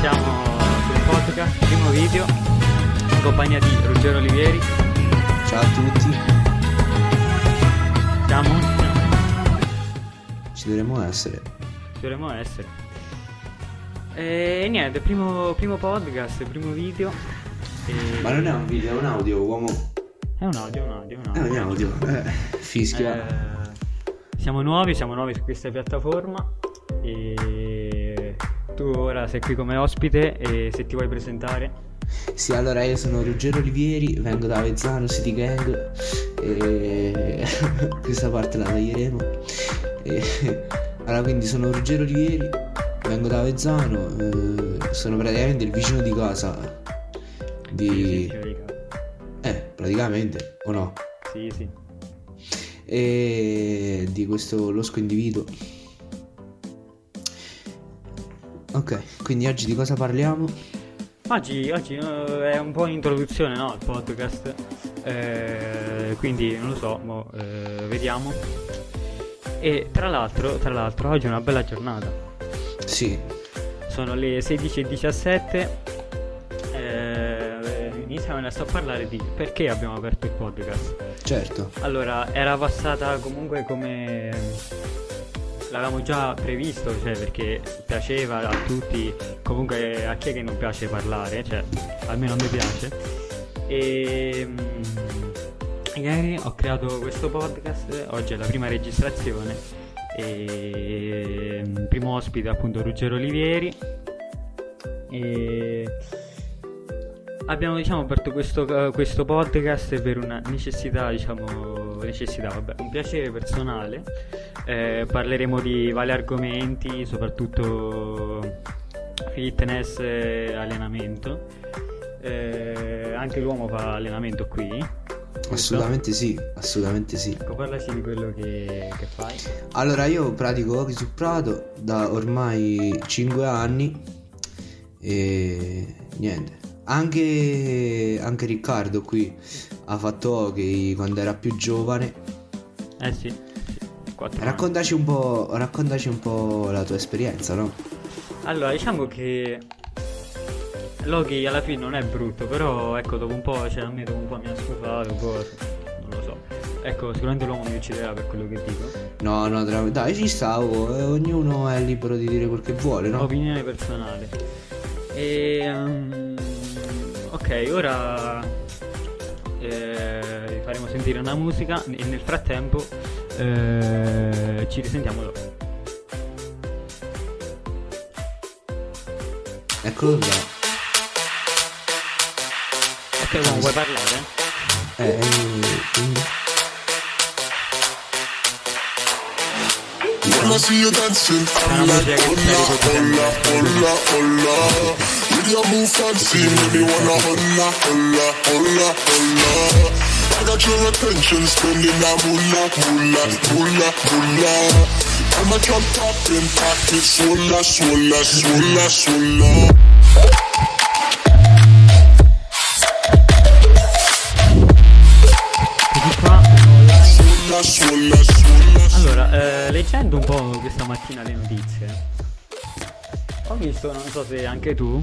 nuovo video in compagnia di Ruggero Olivieri. Ciao a tutti, Siamo? ci dovremmo essere. Dovremmo essere. E niente, primo, primo podcast, primo video. E- Ma non è un video, è un audio, uomo. È un audio, un audio, un È audio. un audio. Eh, fischia. Eh, siamo nuovi, siamo nuovi su questa piattaforma e tu ora sei qui come ospite e se ti vuoi presentare. Sì, allora io sono Ruggero Olivieri, vengo da Avezzano City Gang e questa parte la taglieremo. E... Allora, quindi sono Ruggero Olivieri, vengo da Avezzano, eh, sono praticamente il vicino di casa di... Eh, praticamente, o no? sì, sì. e di questo losco individuo. Ok, quindi oggi di cosa parliamo? Oggi, oggi eh, è un po' un'introduzione no, al podcast, eh, quindi non lo so, mo, eh, vediamo. E tra l'altro, tra l'altro, oggi è una bella giornata. Sì, Sono le 16.17. Eh, iniziamo adesso a parlare di perché abbiamo aperto il podcast. certo. Allora, era passata comunque come l'avevamo già previsto, cioè perché piaceva a tutti, comunque a chi è che non piace parlare, cioè almeno a me piace. E mm, ieri ho creato questo podcast, oggi è la prima registrazione e mm, primo ospite appunto Ruggero Olivieri e abbiamo diciamo aperto questo, eh, questo podcast per una necessità diciamo necessità vabbè. Un piacere personale. Eh, parleremo di vari argomenti soprattutto fitness e allenamento. Eh, anche l'uomo fa allenamento qui Assolutamente sì, assolutamente sì. ecco parlaci di quello che, che fai. Allora, io pratico hockey su prato da ormai 5 anni e niente. Anche, anche Riccardo qui ha fatto hockey quando era più giovane. eh sì. Raccontaci un po', raccontaci un po' la tua esperienza, no? Allora, diciamo che Loki alla fine non è brutto, però ecco, dopo un po', cioè a me dopo un po' mi ha stufato, non lo so. Ecco, sicuramente l'uomo mi ucciderà per quello che dico. No, no, tra- dai, ci sta, oh, eh, ognuno è libero di dire quel che vuole, no? Opinione personale. E ehm, ok, ora eh, vi faremo sentire una musica e nel frattempo eh, ci risentiamo dopo. Eccolo là. Ok, uomo, vuoi parlare? Eh, eh, quindi- When I see you dancing, I'm like, musica che stai holla, With your move fancy, make me wanna holla, holla, holla, holla. I got your attention, spending that moolah, moolah, moolah, moolah. I'm a drop top in pocket, swolla, swolla, swolla, swolla. Allora, eh, leggendo un po' questa mattina le notizie, visto, non so se anche tu,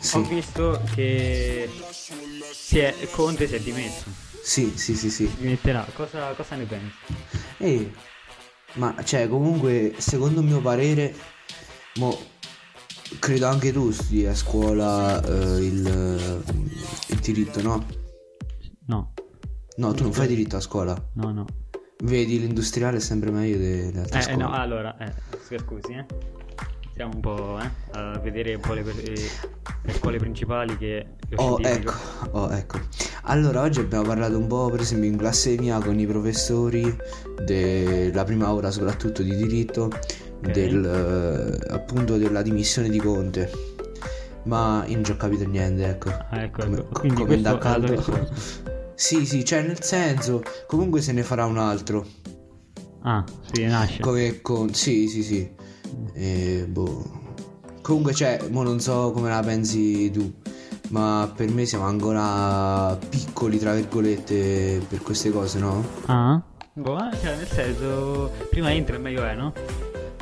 Sì. ho visto che si è, Conte si è dimesso, Sì, sì, sì, sì. dimetterà. Cosa, cosa ne pensi? Ehi, ma cioè, comunque, secondo il mio parere, mo, credo anche tu studi a scuola eh, il, il diritto, no? No, No, tu non fai diritto a scuola. no, no. Vedi, l'industriale è sempre meglio delle altre Eh, scuole. no, allora, eh, scusi, eh. Stiamo un po' eh, a vedere un po' le, le scuole principali che... Oh, ecco, oh, ecco. Allora, oggi abbiamo parlato un po', per esempio, in classe mia con i professori della prima ora, soprattutto di diritto, del, eh, appunto della dimissione di Conte. Ma io non ci ho capito niente, ecco. Ah, ecco, Come, ecco. Quindi come da caldo. sì, sì, cioè nel senso, comunque se ne farà un altro. Ah, sì, nasce. Come con... Sì, sì, sì. E, boh. Comunque, cioè, mo non so come la pensi tu, ma per me siamo ancora piccoli, tra virgolette, per queste cose, no? Ah? Boh, eh, cioè nel senso, prima entra e meglio è, no?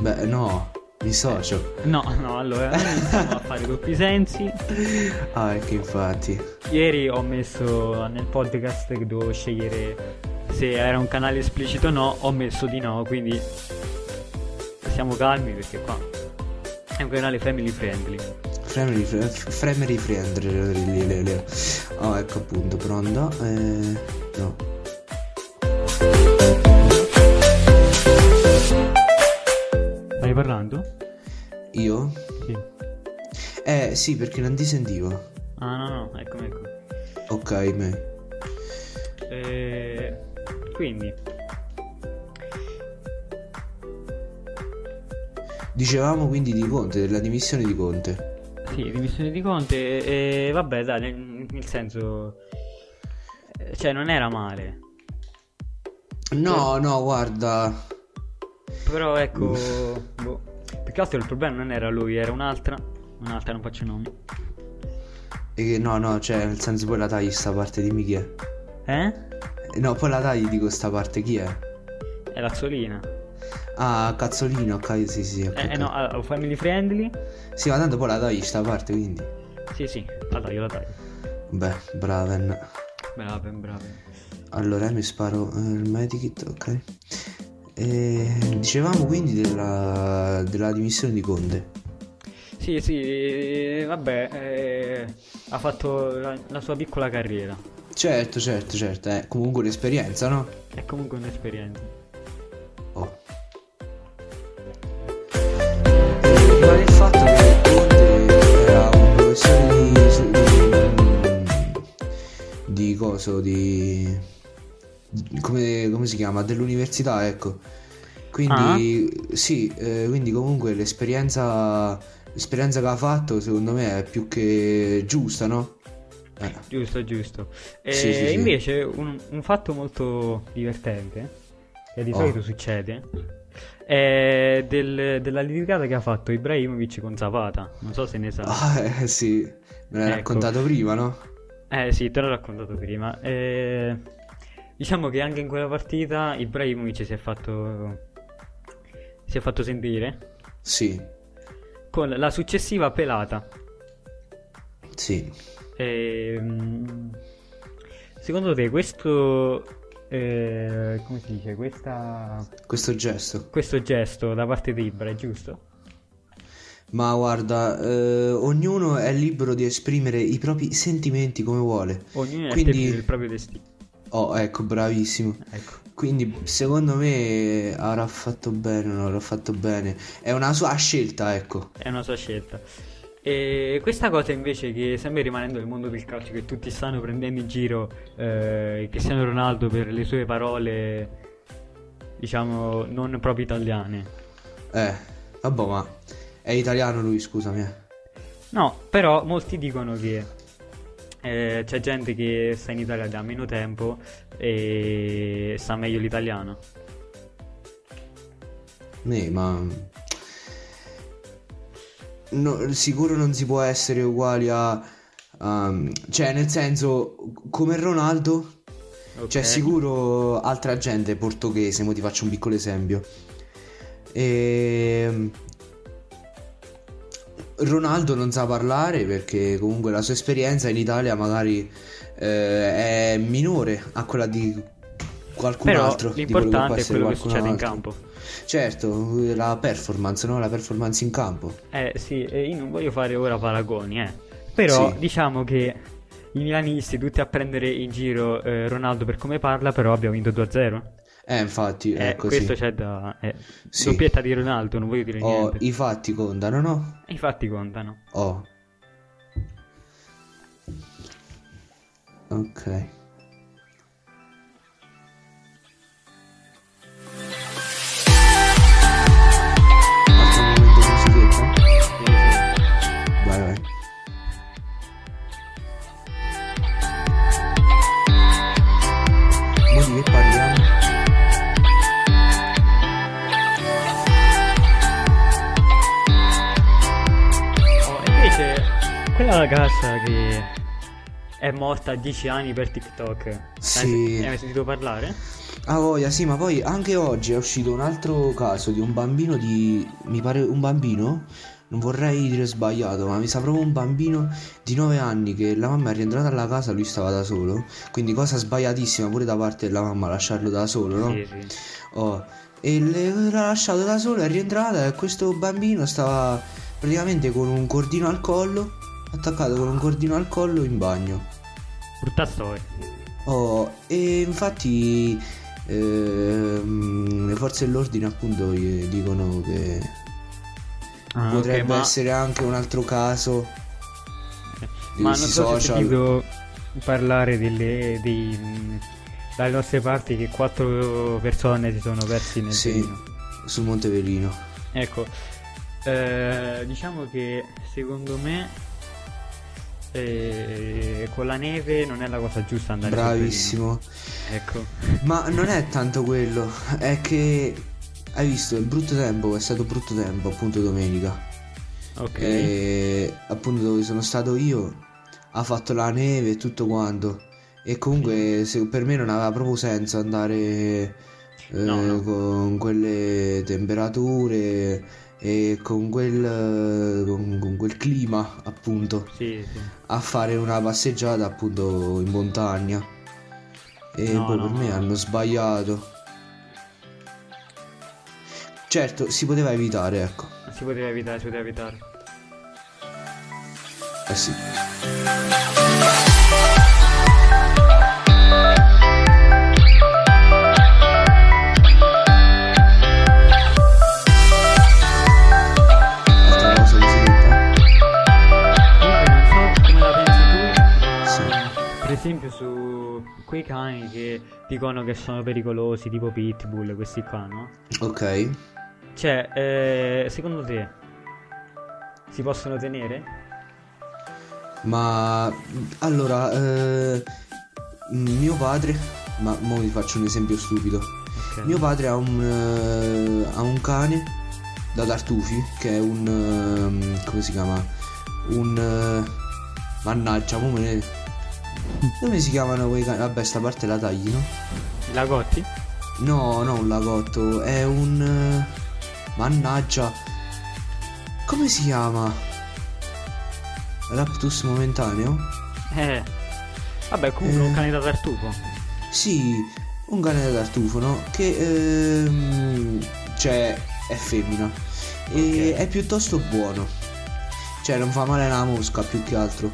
Beh, no. Mi socio. No, no, allora iniziamo a fare doppi sensi. Ah, ecco infatti. Ieri ho messo nel podcast che dovevo scegliere se era un canale esplicito o no, ho messo di no, quindi siamo calmi perché qua è un canale family friendly. Family, family friendly. Oh, ecco appunto, pronto? Eh, no. Stai parlando? Io? Sì. Eh, sì, perché non ti sentivo. Ah, no, no, eccomi, ecco. Ok, me. Eh, quindi, Dicevamo quindi di Conte, della dimissione di Conte. sì, dimissione di Conte e vabbè, dai, nel, nel senso... eh, Cioè, non era male. No, no, guarda. Però ecco, boh, più che altro il problema non era lui, era un'altra, un'altra non faccio nomi. Eh, no, no, cioè, nel senso poi la tagli sta parte, dimmi chi è. Eh? Eh, No, poi la tagli dico sta parte chi è. È Lazzolina. Ah, cazzolino, ok, sì, sì. ok, Eh, eh, ok. no, ah, family friendly? Sì, ma tanto poi la tagli sta parte, quindi. Sì, sì, la taglio, la taglio. Beh, braven. Brave, brave. Allora mi sparo eh, il medikit, ok. E dicevamo quindi della, della dimissione di Conte. Sì, sì, eh, vabbè, eh, ha fatto la, la sua piccola carriera. Certo, certo, certo, è comunque un'esperienza, no? È comunque un'esperienza. Di, coso, di... Come, come si chiama? Dell'università, ecco. Quindi, sì, eh, quindi comunque l'esperienza, l'esperienza che ha fatto secondo me è più che giusta, no? Eh. Giusto, giusto. E Sì, sì, sì. invece un, un fatto molto divertente, che di Oh. solito succede, è del- della litigata che ha fatto Ibrahimovic con Zapata. Non so se ne sa. Ah, eh, sì, me l'hai Ecco. raccontato prima, no? Eh sì, te l'ho raccontato prima. Eh, diciamo che anche in quella partita Ibrahimovic si è fatto si è fatto sentire Sì, con la successiva pelata. sì. Ehm, secondo te questo eh, come si dice? Questa, Questo gesto. questo gesto da parte di Ibra è giusto? Ma guarda, eh, ognuno è libero di esprimere i propri sentimenti come vuole. Ognuno è Quindi- artefice del proprio destino. Oh, ecco, bravissimo. Ecco. Quindi, secondo me, avrà fatto bene, non avrà fatto bene. È una sua scelta, ecco. È una sua scelta. E questa cosa invece che sempre rimanendo nel mondo del calcio, che tutti stanno prendendo in giro eh, Cristiano Ronaldo per le sue parole, diciamo, non proprio italiane. Eh, vabbè, ma è italiano lui, scusami. eh. No, però molti dicono che eh, c'è gente che sta in Italia da meno tempo e sa meglio l'italiano. Né, ma... No, sicuro non si può essere uguali a... a- cioè, nel senso, come Ronaldo, Ok? C'è sicuro altra gente portoghese, mo ti faccio un piccolo esempio. Ehm, Ronaldo non sa parlare perché comunque la sua esperienza in Italia magari eh, è minore a quella di qualcun Però altro. quello che l'importante è quello che succede in altro. campo. Certo, la performance, no? La performance in campo. Eh sì, io non voglio fare ora paragoni, eh. Però Sì. diciamo che i milanisti tutti a prendere in giro eh, Ronaldo per come parla, però abbiamo vinto 2-0. Eh, infatti, Eh, è così. questo c'è da... Eh, Sì. Doppietta di Ronaldo, non voglio dire Oh, niente. i fatti contano, no? I fatti contano. Oh. Ok. È morta a 10 anni per TikTok. Sì. Hai hai sentito parlare? Ah voglia, sì, ma poi anche oggi è uscito un altro caso di un bambino di... mi pare un bambino, non vorrei dire sbagliato, ma mi sa proprio un bambino di 9 anni che la mamma è rientrata alla casa, lui stava da solo, quindi cosa sbagliatissima pure da parte della mamma lasciarlo da solo, no? Sì, sì. Oh, e l'ha lasciato da solo, è rientrata e questo bambino stava praticamente con un cordino al collo, attaccato con un cordino al collo in bagno. Brutta storia. Oh, e infatti ehm, le forze dell'ordine appunto dicono che Ah, potrebbe ok, ma, essere anche un altro caso ma non so se social. sentito parlare delle, dei, dalle nostre parti che quattro persone si sono persi nel Sì, Trentino. sul Monte Velino. Ecco, eh, diciamo che secondo me eh, con la neve non è la cosa giusta andare Bravissimo. Ecco, Ma non è tanto quello, è che hai visto il brutto tempo, è stato brutto tempo appunto domenica. ok. E appunto dove sono stato io ha fatto la neve e tutto quanto. E comunque se- per me non aveva proprio senso andare eh, No, no. con quelle temperature e con quel, con, con quel clima appunto Sì, sì. a fare una passeggiata appunto in montagna. E No, boh, no, per me no. hanno sbagliato. Certo, si poteva evitare, ecco. Si poteva evitare, si poteva evitare. Eh sì. Esempio su quei cani che dicono che sono pericolosi, tipo Pitbull, questi qua, no? Ok. Cioè, eh, secondo te si possono tenere? Ma allora, eh, mio padre, ma mo vi faccio un esempio stupido. Ok. Mio padre ha un, eh, ha un cane da tartufi che è un... ehm, come si chiama? Un... eh, mannaggia, come ne... Come si chiamano quei cani? Vabbè, sta parte la tagli, no? Lagotti? No, no, un lagotto, è un... mannaggia. Come si chiama? Raptus momentaneo? Eh. Vabbè, comunque Eh. un cane da tartufo. Sì, un cane da tartufo, no? Che ehm, cioè è femmina e Ok. è piuttosto buono. Cioè non fa male alla mosca più che altro.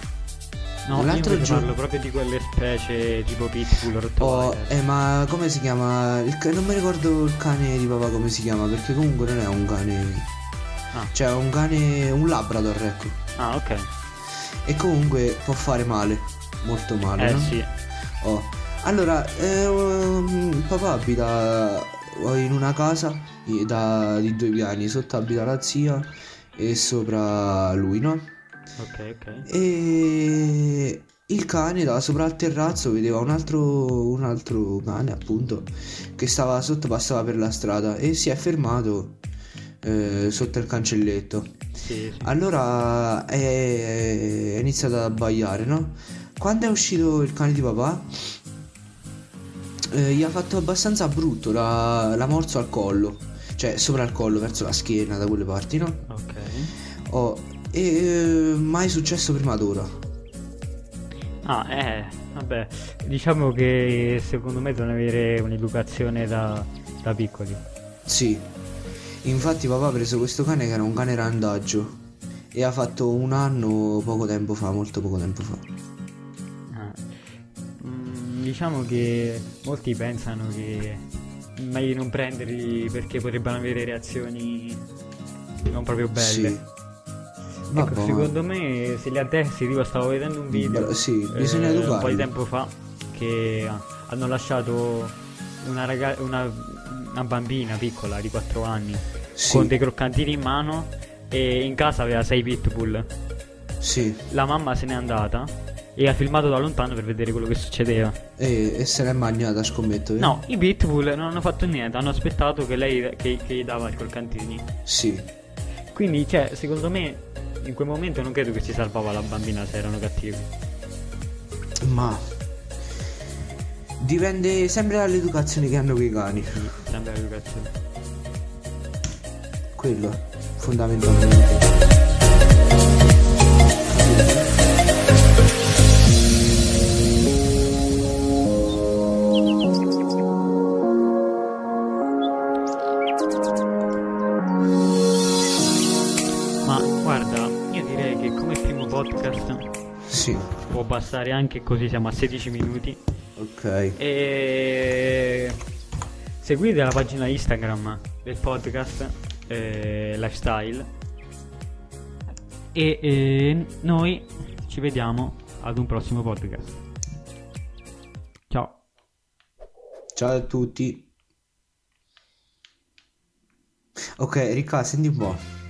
No, L'altro invece giorno- parlo proprio di quelle specie tipo Pitbull, Oh, Rottweiler. eh, ma come si chiama? Ca- non mi ricordo il cane di papà come si chiama, perché comunque non è un cane. Ah. Cioè un cane. un labrador, ecco. Ah, ok. E comunque può fare male. Molto male, Eh no? sì. Oh. Allora, eh, um, papà abita in una casa da- di due piani, sotto abita la zia e sopra lui, no? Ok, ok. E il cane da sopra al terrazzo vedeva un altro, un altro cane, appunto, che stava sotto, passava per la strada e si è fermato eh, sotto il cancelletto. Sì, sì. Allora è, è iniziato ad abbaiare, no? Quando è uscito il cane di papà, eh, gli ha fatto abbastanza brutto, l'ha, l'ha morso al collo, cioè sopra il collo, verso la schiena, da quelle parti, no? Ok. E eh, mai successo prima d'ora. Ah, eh, vabbè, diciamo che secondo me devono avere un'educazione da, da piccoli. Sì, infatti papà ha preso questo cane che era un cane randaggio e ha fatto un anno poco tempo fa, molto poco tempo fa. Ah. Mm, diciamo che molti pensano che meglio non prenderli perché potrebbero avere reazioni non proprio belle. Sì. Ecco, Vabbè, ma- secondo me se li addestri, tipo stavo vedendo un video sì, bisogna eh, un educarli. po' di tempo fa che hanno lasciato una, raga- una, una bambina piccola di 4 anni Sì, con dei croccantini in mano e in casa aveva 6 pitbull. sì, La mamma se n'è andata e ha filmato da lontano per vedere quello che succedeva. e, e se l'è mangiata, scommetto. vero? No, i pitbull non hanno fatto niente, hanno aspettato che lei che, che gli dava i croccantini. Sì, Quindi, cioè, secondo me in quel momento non credo che si salvava la bambina se erano cattivi. ma Dipende sempre dall'educazione che hanno quei cani. Sì, sempre l'educazione. Quello, fondamentalmente. Podcast Sì, può bastare anche così siamo a 16 minuti. ok. E seguite la pagina Instagram del podcast eh, Lifestyle. E eh, noi ci vediamo ad un prossimo podcast. Ciao. Ciao a tutti. Ok, Ricca, senti un po'.